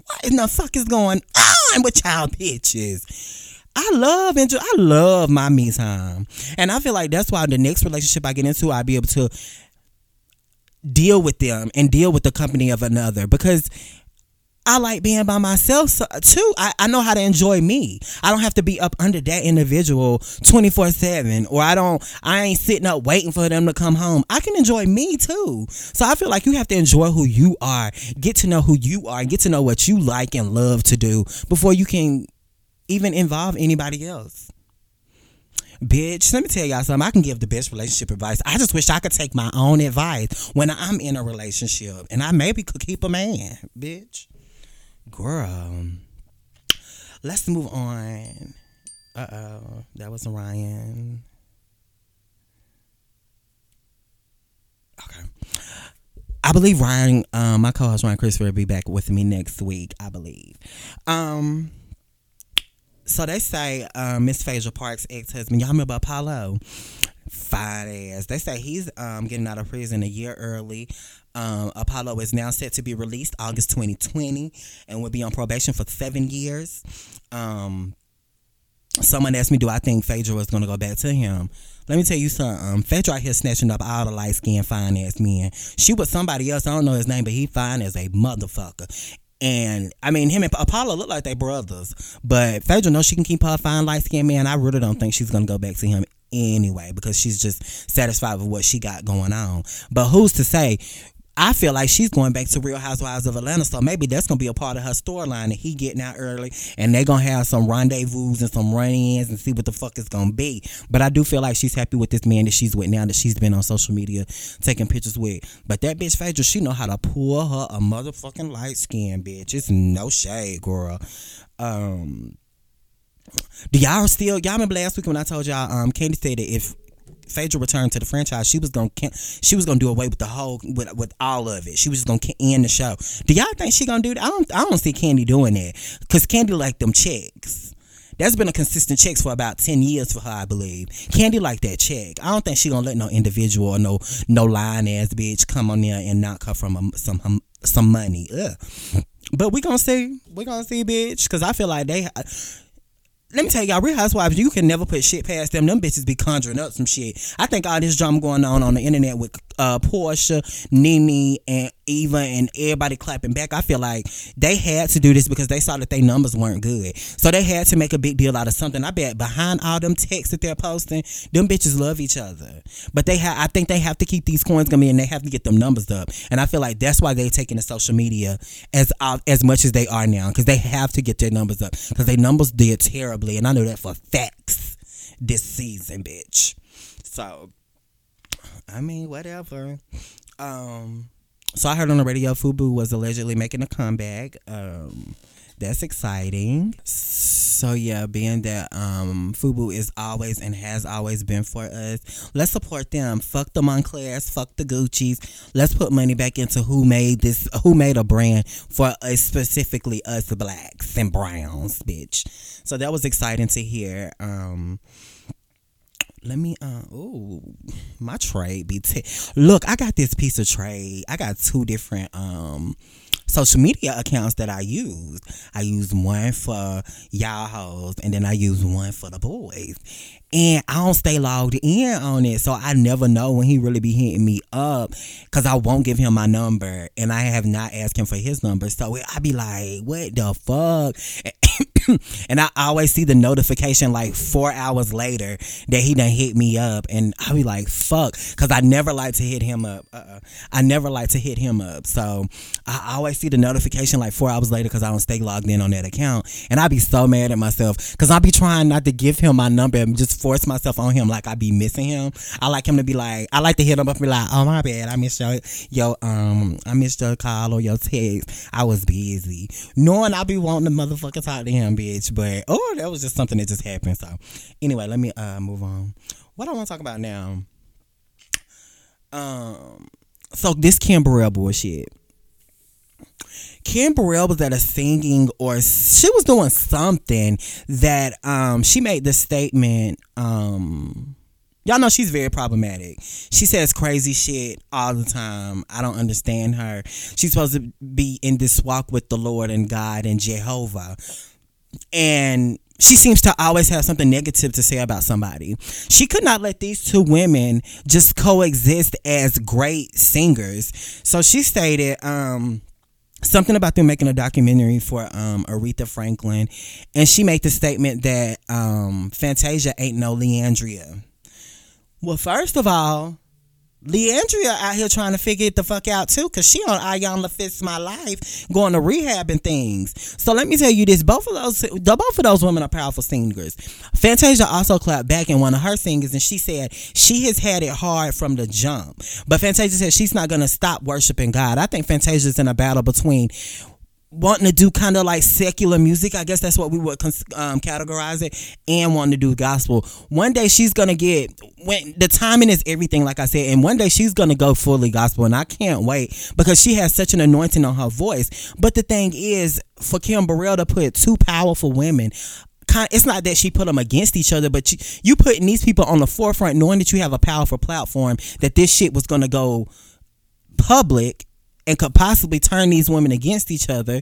What in the fuck is going on with y'all bitches? I love enjoy. I love my me time, and I feel like that's why the next relationship I get into, I'll be able to deal with them and deal with the company of another because I like being by myself so, too. I, I know how to enjoy me. I don't have to be up under that individual 24 7 or I don't, I ain't sitting up waiting for them to come home. I can enjoy me too. So I feel like you have to enjoy who you are, get to know who you are, and get to know what you like and love to do before you can even involve anybody else. Bitch, let me tell y'all something. I can give the best relationship advice. I just wish I could take my own advice when I'm in a relationship and I maybe could keep a man, bitch. Girl. Let's move on. Uh oh. That was Ryan. Okay. I believe Ryan, um, my co-host Ryan Christopher will be back with me next week, I believe. Um so they say um, Miss Phaedra Parks' ex-husband, y'all remember Apollo? Fine ass. They say he's um, getting out of prison a year early. Um, Apollo is now set to be released August 2020 and will be on probation for seven years. Um, someone asked me, do I think Phaedra was going to go back to him? Let me tell you something. Um, Phaedra out here snatching up all the light skinned fine ass men. She was somebody else. I don't know his name, but he fine as a motherfucker. And I mean, him and Apollo look like they brothers. But Phaedra knows she can keep her fine light skinned man. I really don't think she's gonna go back to him anyway because she's just satisfied with what she got going on. But who's to say I feel like she's going back to Real Housewives of Atlanta, so maybe that's gonna be a part of her storyline that he getting out early, and they're gonna have some rendezvous and some run-ins and see what the fuck it's gonna be. But I do feel like she's happy with this man that she's with now that she's been on social media taking pictures with. But that bitch Phaedra, she know how to pull her a motherfucking light skin bitch. It's no shade, girl. Um, do y'all still y'all remember last week when I told y'all um Kandi said that if Phaedra returned to the franchise, she was gonna she was gonna do away with the whole with with all of it. She was gonna end the show. Do y'all think she gonna do that? I don't I don't see Kandi doing that because Kandi like them checks. That's been a consistent checks for about ten years for her, I believe. Kandi like that check. I don't think she gonna let no individual or no no lying ass bitch come on there and knock her from a, some some money. Ugh. But we gonna see. We gonna see, bitch. Cause I feel like they let me tell y'all, Real Housewives, you can never put shit past them. Them bitches be conjuring up some shit. I think all this drama going on on the internet with uh, Porsha, Nene, and Eva, and everybody clapping back. I feel like they had to do this because they saw that their numbers weren't good, so they had to make a big deal out of something. I bet behind all them texts that they're posting, them bitches love each other, but they have. I think they have to keep these coins coming and They have to get them numbers up, and I feel like that's why they're taking the social media as uh, as much as they are now because they have to get their numbers up because their numbers did terribly, and I know that for facts this season, bitch. So I mean, whatever. Um, so I heard on the radio Fubu was allegedly making a comeback. Um, that's exciting. So yeah, being that um Fubu is always and has always been for us, let's support them. Fuck the Monclers, fuck the Gucci's. Let's put money back into who made this, who made a brand for us, specifically us blacks and browns, bitch. So that was exciting to hear. Um, let me uh oh my trade be t- look i got this piece of trade i got two different um social media accounts that i use. I use one for y'all hoes and then i use one for the boys. And i don't stay logged in on it so i never know when he really be hitting me up because i won't give him my number and i have not asked him for his number. So i be like what the fuck and I always see the notification like four hours later that he done hit me up, and I be like, "Fuck," because I never like to hit him up. Uh-uh. I never like to hit him up, so I always see the notification like four hours later because I don't stay logged in on that account, and I be so mad at myself because I be trying not to give him my number and just force myself on him like I be missing him. I like him to be like, I like to hit him up and be like, "Oh my bad, I missed your yo um I missed your call or your text. I was busy," knowing I be wanting to motherfucker talk to him, bitch, but oh, that was just something that just happened. So, anyway, let me uh move on. What I want to talk about now. Um, so this Kim Burrell bullshit. Kim Burrell was at a singing or she was doing something that um she made the statement um Y'all know she's very problematic. She says crazy shit all the time. I don't understand her. She's supposed to be in this walk with the Lord and God and Jehovah. And she seems to always have something negative to say about somebody. She could not let these two women just coexist as great singers. So she stated, um, something about them making a documentary for um, Aretha Franklin, and she made the statement that um, Fantasia ain't no Le'Andria. Well, first of all, Le'Andria out here trying to figure it the fuck out too, cause she on Iyanla Fix My Life, going to rehab and things. So let me tell you this: both of those, the both of those women are powerful singers. Fantasia also clapped back in one of her singers, and she said she has had it hard from the jump. But Fantasia said she's not gonna stop worshiping God. I think Fantasia's in a battle between wanting to do kind of like secular music. I guess that's what we would um, categorize it, and wanting to do gospel. One day she's gonna get when the timing is everything, like I said, and one day she's gonna go fully gospel, and I can't wait because she has such an anointing on her voice. But the thing is, for Kim Burrell to put two powerful women it's not that she put them against each other, but you, you putting these people on the forefront, knowing that you have a powerful platform, that this shit was gonna go public and could possibly turn these women against each other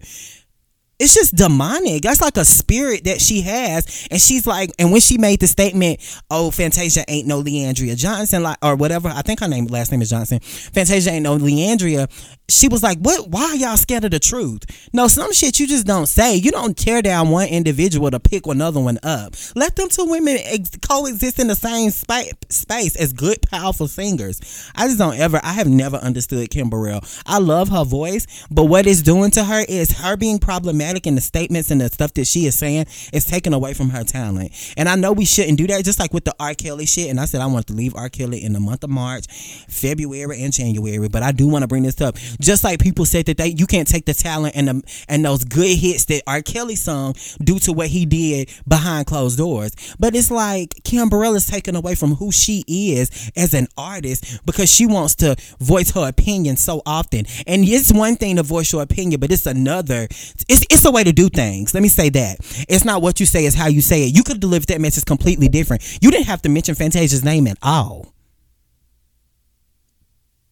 it's just demonic. That's like a spirit that she has. And she's like, and when she made the statement, oh, Fantasia ain't no Le'Andria Johnson, like or whatever, I think her name last name is Johnson. Fantasia ain't no Le'Andria. She was like, What why y'all scared of the truth? No, some shit you just don't say. You don't tear down one individual to pick another one up. Let them two women ex- coexist in the same spa- space as good, powerful singers. I just don't ever, I have never understood Kim Burrell. I love her voice, but what it's doing to her is her being problematic and the statements and the stuff that she is saying is taken away from her talent. And I know we shouldn't do that, just like with the R. Kelly shit. And I said I want to leave R. Kelly in the month of March, February, and January. But I do want to bring this up. Just like people said that they you can't take the talent and the, and those good hits that R. Kelly sung due to what he did behind closed doors. But it's like Kim is taken away from who she is as an artist because she wants to voice her opinion so often. And it's one thing to voice your opinion, but it's another. It's it's a way to do things. Let me say that. It's not what you say, it's how you say it. You could deliver that message completely different. You didn't have to mention Fantasia's name at all.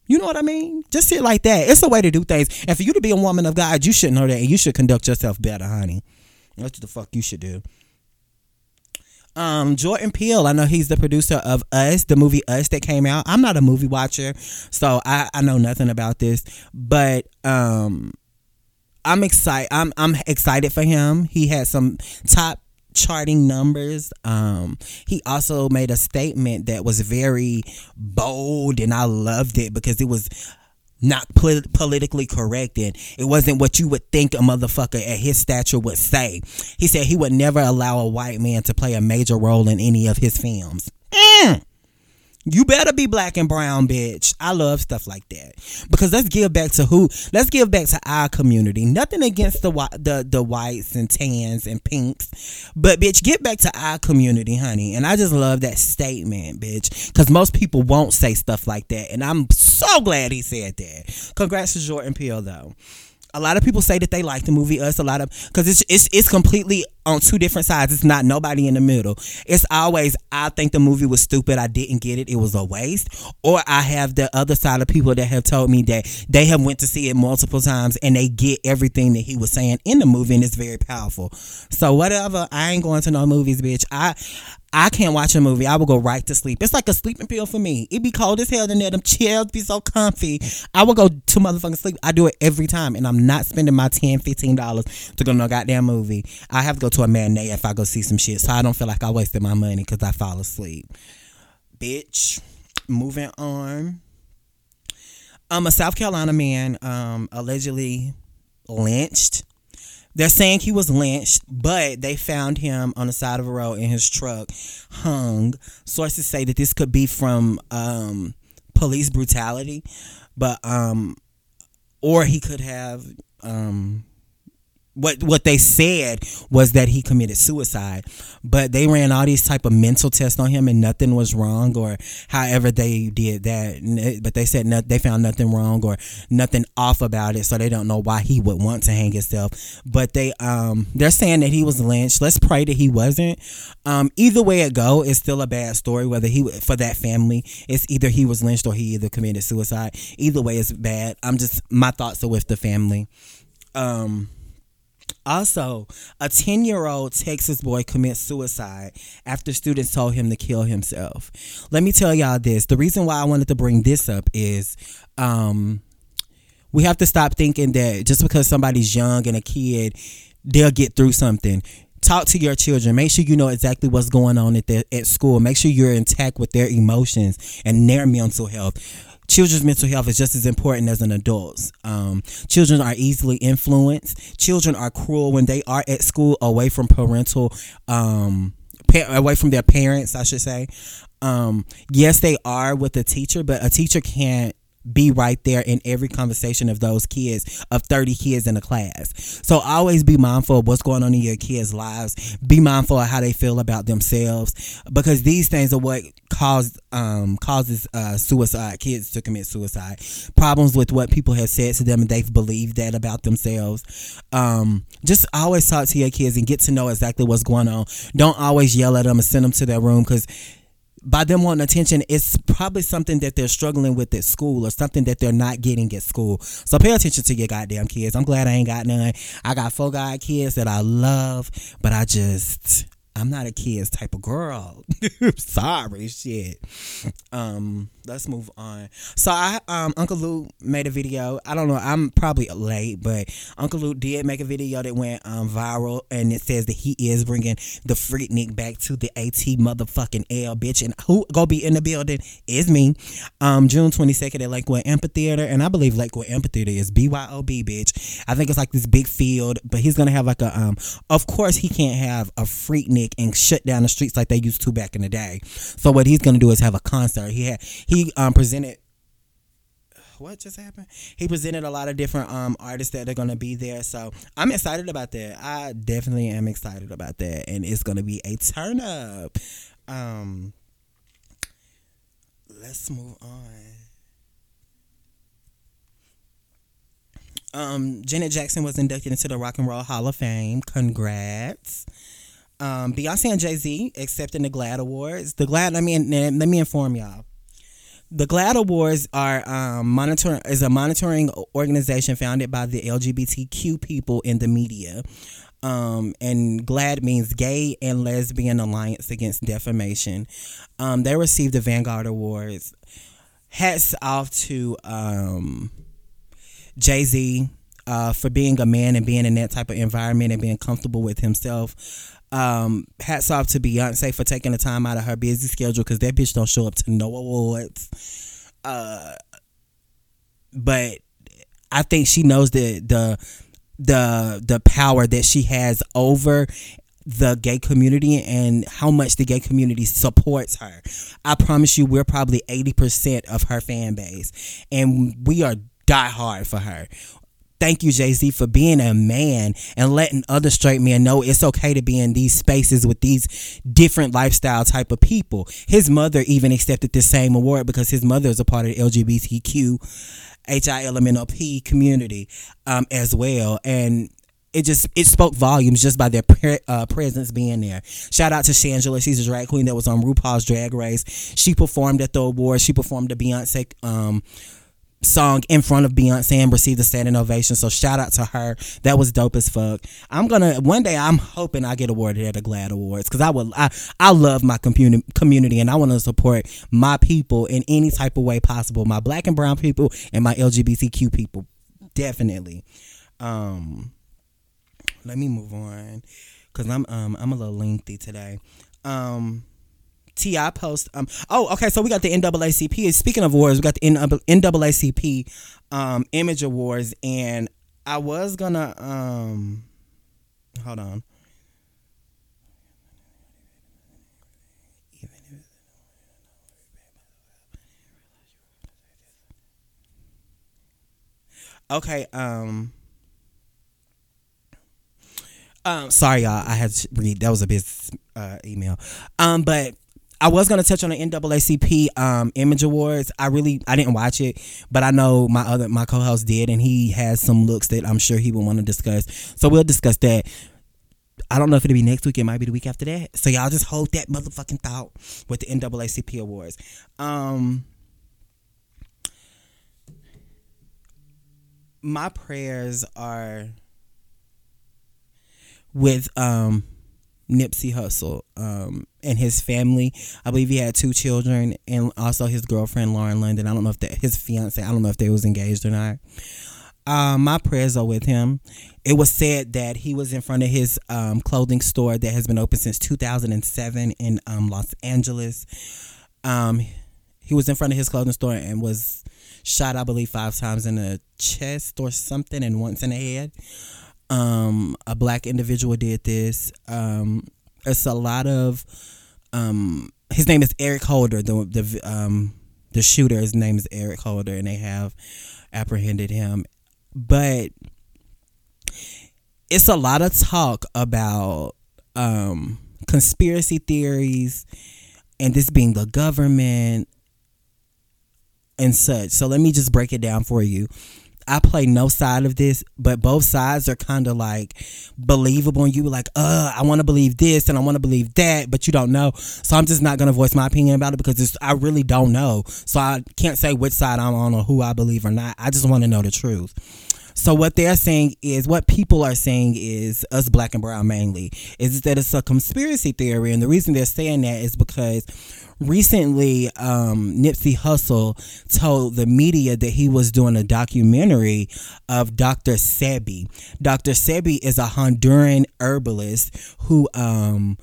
You know what I mean? Just sit like that. It's a way to do things. And for you to be a woman of God, you should know that and you should conduct yourself better, honey. That's what the fuck you should do. Um, Jordan Peele, I know he's the producer of Us, the movie Us that came out. I'm not a movie watcher, so I, I know nothing about this, but um, I'm excited. I'm I'm excited for him. He had some top charting numbers. Um, he also made a statement that was very bold, and I loved it because it was not polit- politically correct and it wasn't what you would think a motherfucker at his stature would say. He said he would never allow a white man to play a major role in any of his films. Mm. You better be black and brown, bitch. I love stuff like that because let's give back to who? Let's give back to our community. Nothing against the the the whites and tans and pinks, but bitch, get back to our community, honey. And I just love that statement, bitch, because most people won't say stuff like that, and I'm so glad he said that. Congrats to Jordan Peele, though a lot of people say that they like the movie Us. A lot of because it's it's it's completely on two different sides. It's not nobody in the middle. It's always I think the movie was stupid. I didn't get it. It was a waste. Or I have the other side of people that have told me that they have went to see it multiple times and they get everything that he was saying in the movie and it's very powerful. So whatever. I ain't going to no movies, bitch. I I can't watch a movie. I will go right to sleep. It's like a sleeping pill for me. It be cold as hell in there. Them chairs be so comfy. I will go to motherfucking sleep. I do it every time. And I'm not spending my $10, $15 to go to no goddamn movie. I have to go to a matinee if I go see some shit. So I don't feel like I wasted my money because I fall asleep. Bitch. Moving on. Um, a South Carolina man um, allegedly lynched they're saying he was lynched, but they found him on the side of a road in his truck, hung. Sources say that this could be from um, police brutality, but um, or he could have um, what what they said was that he committed suicide but they ran all these type of mental tests on him and nothing was wrong or however they did that. But they said no, they found nothing wrong or nothing off about it so they don't know why he would want to hang himself. But they um they're saying that he was lynched. Let's pray that he wasn't. Um either way it go it's still a bad story whether he for that family. It's either he was lynched or he either committed suicide. Either way it's bad. I'm just my thoughts are with the family. Um also, a 10 year old Texas boy commits suicide after students told him to kill himself. Let me tell y'all this. The reason why I wanted to bring this up is um, we have to stop thinking that just because somebody's young and a kid, they'll get through something. Talk to your children. Make sure you know exactly what's going on at, the, at school. Make sure you're intact with their emotions and their mental health children's mental health is just as important as an adult's. Um, children are easily influenced. Children are cruel when they are at school away from parental, um, pa- away from their parents, I should say. Um, yes, they are with a teacher, but a teacher can't be right there in every conversation of those kids of 30 kids in a class. So always be mindful of what's going on in your kids lives. Be mindful of how they feel about themselves because these things are what cause um, causes uh, suicide kids to commit suicide. Problems with what people have said to them and they've believed that about themselves. Um, just always talk to your kids and get to know exactly what's going on. Don't always yell at them and send them to their room because by them wanting attention, it's probably something that they're struggling with at school or something that they're not getting at school. So pay attention to your goddamn kids. I'm glad I ain't got none. I got four god kids that I love, but I just I'm not a kids type of girl. Sorry, shit. Um, let's move on. So I um Uncle Luke made a video. I don't know, I'm probably late, but Uncle Luke did make a video that went um viral and it says that he is bringing the Freaknik back to the AT motherfucking L bitch and who go be in the building is me. Um June 22nd at Lakewood Amphitheater and I believe Lakewood Amphitheater is BYOB bitch. I think it's like this big field, but he's to have like a um of course he can't have a Freaknik and shut down the streets like they used to back in the day. So what he's gonna do is have a concert. He had he um presented what just happened? He presented a lot of different um artists that are gonna be there. So I'm excited about that. I definitely am excited about that. And it's gonna be a turn up. Um let's move on. Um, Janet Jackson was inducted into the Rock and Roll Hall of Fame. Congrats um, Beyonce and Jay Z accepting the GLAAD Awards. The GLAAD, let me let me inform y'all. The GLAAD Awards are um, monitoring is a monitoring organization founded by the LGBTQ people in the media. Um, and GLAAD means Gay and Lesbian Alliance Against Defamation. Um, they received the Vanguard Awards. Hats off to um, Jay Z uh, for being a man and being in that type of environment and being comfortable with himself. Um, hats off to Beyonce for taking the time out of her busy schedule because that bitch don't show up to no awards. Uh, but I think she knows the the the the power that she has over the gay community and how much the gay community supports her. I promise you, we're probably 80% of her fan base, and we are die hard for her. Thank you, Jay Z, for being a man and letting other straight men know it's okay to be in these spaces with these different lifestyle type of people. His mother even accepted the same award because his mother is a part of the LGBTQ HILMNOP community um, as well. And it just it spoke volumes just by their pre- uh, presence being there. Shout out to Shangela, she's a drag queen that was on RuPaul's Drag Race. She performed at the awards. She performed the Beyonce um, song in front of Beyonce and received a standing ovation. So shout out to her. That was dope as fuck. I'm gonna one day. I'm hoping I get awarded at the GLAAD Awards because I would. I I love my community community and I want to support my people in any type of way possible. My black and brown people and my LGBTQ people. Definitely. Um let me move on because I'm um I'm a little lengthy today. Um, Ti post um oh okay so we got the NAACP. Speaking of awards, we got the NAACP um Image Awards, and I was gonna um hold on. Okay, um um, sorry, y'all. I had to read. That was a business uh, email. Um, but I was gonna touch on the NAACP um, Image Awards. I really I didn't watch it, but I know my other my co-host did, and he has some looks that I'm sure he would want to discuss. So we'll discuss that. I don't know if it'll be next week. It might be the week after that. So y'all just hold that motherfucking thought with the NAACP awards. Um, my prayers are with um, Nipsey Hussle um, and his family. I believe he had two children and also his girlfriend Lauren London. I don't know if that his fiance. I don't know if they was engaged or not. Um, my prayers are with him. It was said that he was in front of his um, clothing store that has been open since 2007 in um, Los Angeles. Um, he was in front of his clothing store and was shot, I believe, five times in the chest or something, and once in the head. Um, a black individual did this. Um, it's a lot of. Um, his name is Eric Holder. The the um the shooter. His name is Eric Holder, and they have apprehended him. But it's a lot of talk about um conspiracy theories and this being the government and such. So let me just break it down for you. I play no side of this, but both sides are kind of like believable. And you like, uh, I want to believe this and I want to believe that, but you don't know. So I'm just not gonna voice my opinion about it because I really don't know. So I can't say which side I'm on or who I believe or not. I just want to know the truth. So what they're saying is what people are saying is us black and brown mainly is that it's a conspiracy theory, and the reason they're saying that is because recently um, Nipsey Hussle told the media that he was doing a documentary of Dr. Sebi. Dr. Sebi is a Honduran herbalist who um,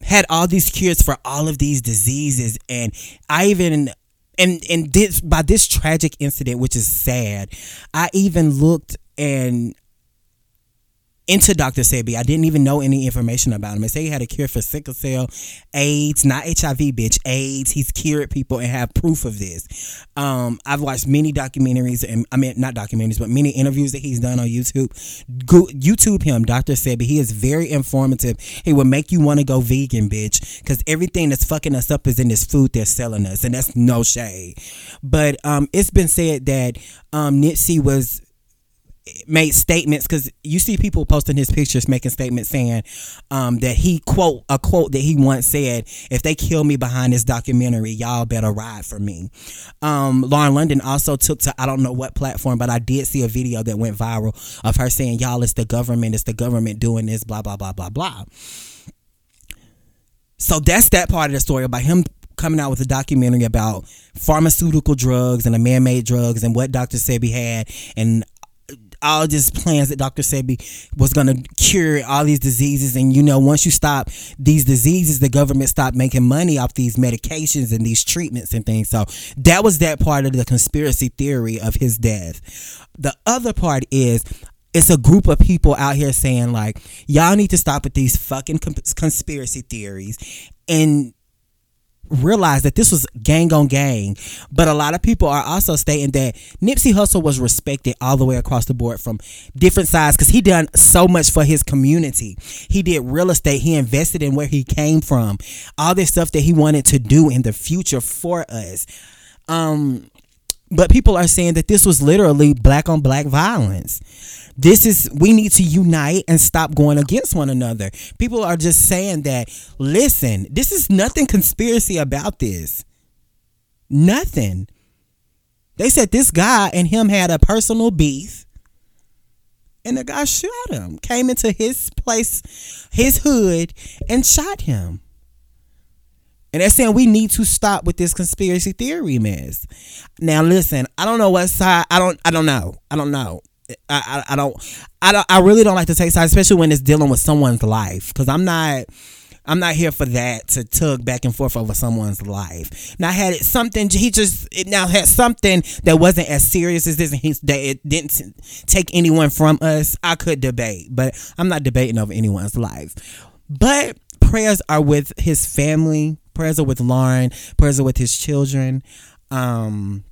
had all these cures for all of these diseases, and I even and and this by this tragic incident, which is sad, I even looked and into Dr. Sebi. I didn't even know any information about him. They say he had a cure for sickle cell, AIDS, not HIV, bitch, AIDS. He's cured people and have proof of this. Um, I've watched many documentaries and I mean not documentaries, but many interviews that he's done on YouTube. Go, YouTube him, Dr. Sebi. He is very informative. He will make you want to go vegan, bitch, because everything that's fucking us up is in this food they're selling us, and that's no shade. But um, it's been said that um, Nipsey was made statements because you see people posting his pictures making statements saying um, that he quote a quote that he once said if they kill me behind this documentary y'all better ride for me um, lauren london also took to i don't know what platform but i did see a video that went viral of her saying y'all it's the government it's the government doing this blah blah blah blah blah so that's that part of the story about him coming out with a documentary about pharmaceutical drugs and the man-made drugs and what Dr. Sebi had and all these plans that Dr. Sebi was going to cure all these diseases. And you know, once you stop these diseases, the government stopped making money off these medications and these treatments and things. So that was that part of the conspiracy theory of his death. The other part is it's a group of people out here saying like y'all need to stop with these fucking conspiracy theories and realize that this was gang on gang. But a lot of people are also stating that Nipsey Hussle was respected all the way across the board from different sides because he done so much for his community. He did real estate. He invested in where he came from. All this stuff that he wanted to do in the future for us. Um, but people are saying that this was literally black on black violence this is we need to unite and stop going against one another. People are just saying that listen, this is nothing conspiracy about this. Nothing. They said this guy and him had a personal beef. And the guy shot him, came into his place, his hood, and shot him. And they're saying we need to stop with this conspiracy theory mess. Now listen, I don't know what side I don't I don't know. I don't know. I, I, I don't I don't I really don't like to take sides, especially when it's dealing with someone's life, because I'm not. I'm not here for that to tug back and forth over someone's life. Now, had it something he just it now had something that wasn't as serious as this, and he that it didn't take anyone from us. I could debate, but I'm not debating over anyone's life. But prayers are with his family. Prayers are with Lauren. Prayers are with his children. Um,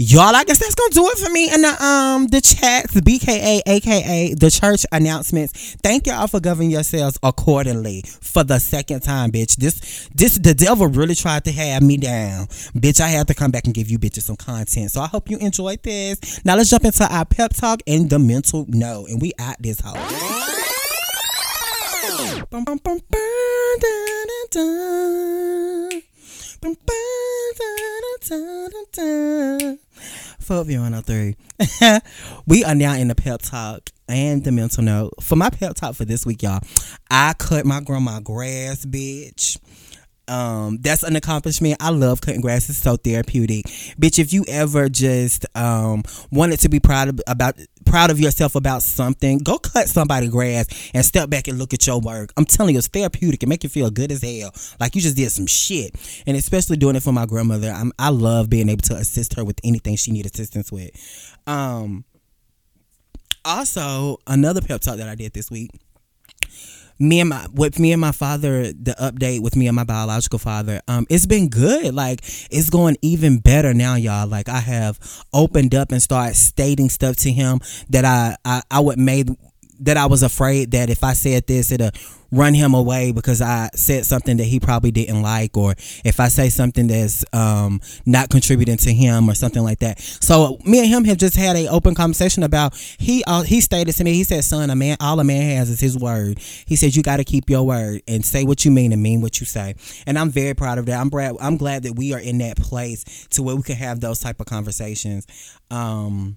Y'all, I guess that's gonna do it for me in the um the chats, BKA, aka the church announcements. Thank y'all for governing yourselves accordingly for the second time, bitch. This this the devil really tried to have me down. Bitch, I have to come back and give you bitches some content. So I hope you enjoyed this. Now let's jump into our pep talk and the mental no. And we at this house. Fuck you 103. we are now in the pep talk and the mental note. For my pep talk for this week, y'all, I cut my grandma grass, bitch. Um, that's an accomplishment. I love cutting grass. It's so therapeutic. Bitch, if you ever just um wanted to be proud of, about proud of yourself about something, go cut somebody grass and step back and look at your work. I'm telling you, it's therapeutic. It make you feel good as hell. Like you just did some shit. And especially doing it for my grandmother. I'm, I love being able to assist her with anything she need assistance with. Um also another pep talk that I did this week me and my with me and my father the update with me and my biological father um it's been good. Like it's going even better now y'all. Like i have opened up and started stating stuff to him that i i, I would made that I was afraid that if I said this, it'll run him away because I said something that he probably didn't like, or if I say something that's um, not contributing to him or something like that. So me and him have just had a open conversation about he uh, he stated to me, he said, "Son, a man, all a man has is his word." He said, "You got to keep your word and say what you mean and mean what you say." And I'm very proud of that. I'm glad I'm glad that we are in that place to where we can have those type of conversations. Um,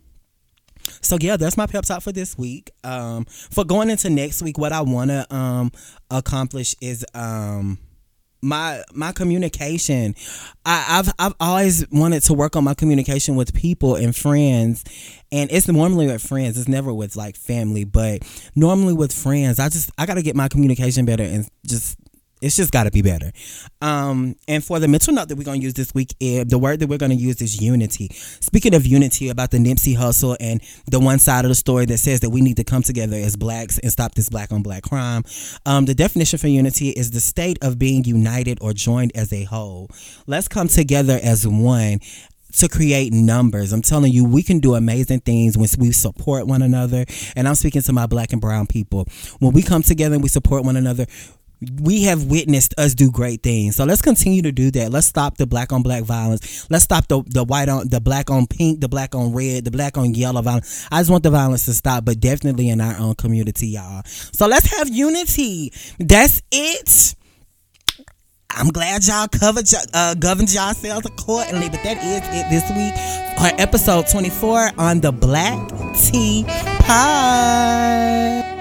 so yeah, that's my pep talk for this week. Um, for going into next week, what I want to um accomplish is um my my communication. I, I've I've always wanted to work on my communication with people and friends, and it's normally with friends. It's never with like family, but normally with friends, I just I got to get my communication better and just it's just got to be better. Um, and for the mental note that we're going to use this week, eh, the word that we're going to use is unity. Speaking of unity, about the Nipsey Hussle and the one side of the story that says that we need to come together as blacks and stop this black on black crime. Um, the definition for unity is the state of being united or joined as a whole. Let's come together as one to create numbers. I'm telling you, we can do amazing things when we support one another. And I'm speaking to my black and brown people. When we come together and we support one another, we have witnessed us do great things. So let's continue to do that. Let's stop the black on black violence. Let's stop the the white on the black on pink, the black on red, the black on yellow violence. I just want the violence to stop, but definitely in our own community, y'all. So let's have unity. That's it. I'm glad y'all covered uh, governed yourselves accordingly, but that is it this week on episode 24 on the Black Tea Pie.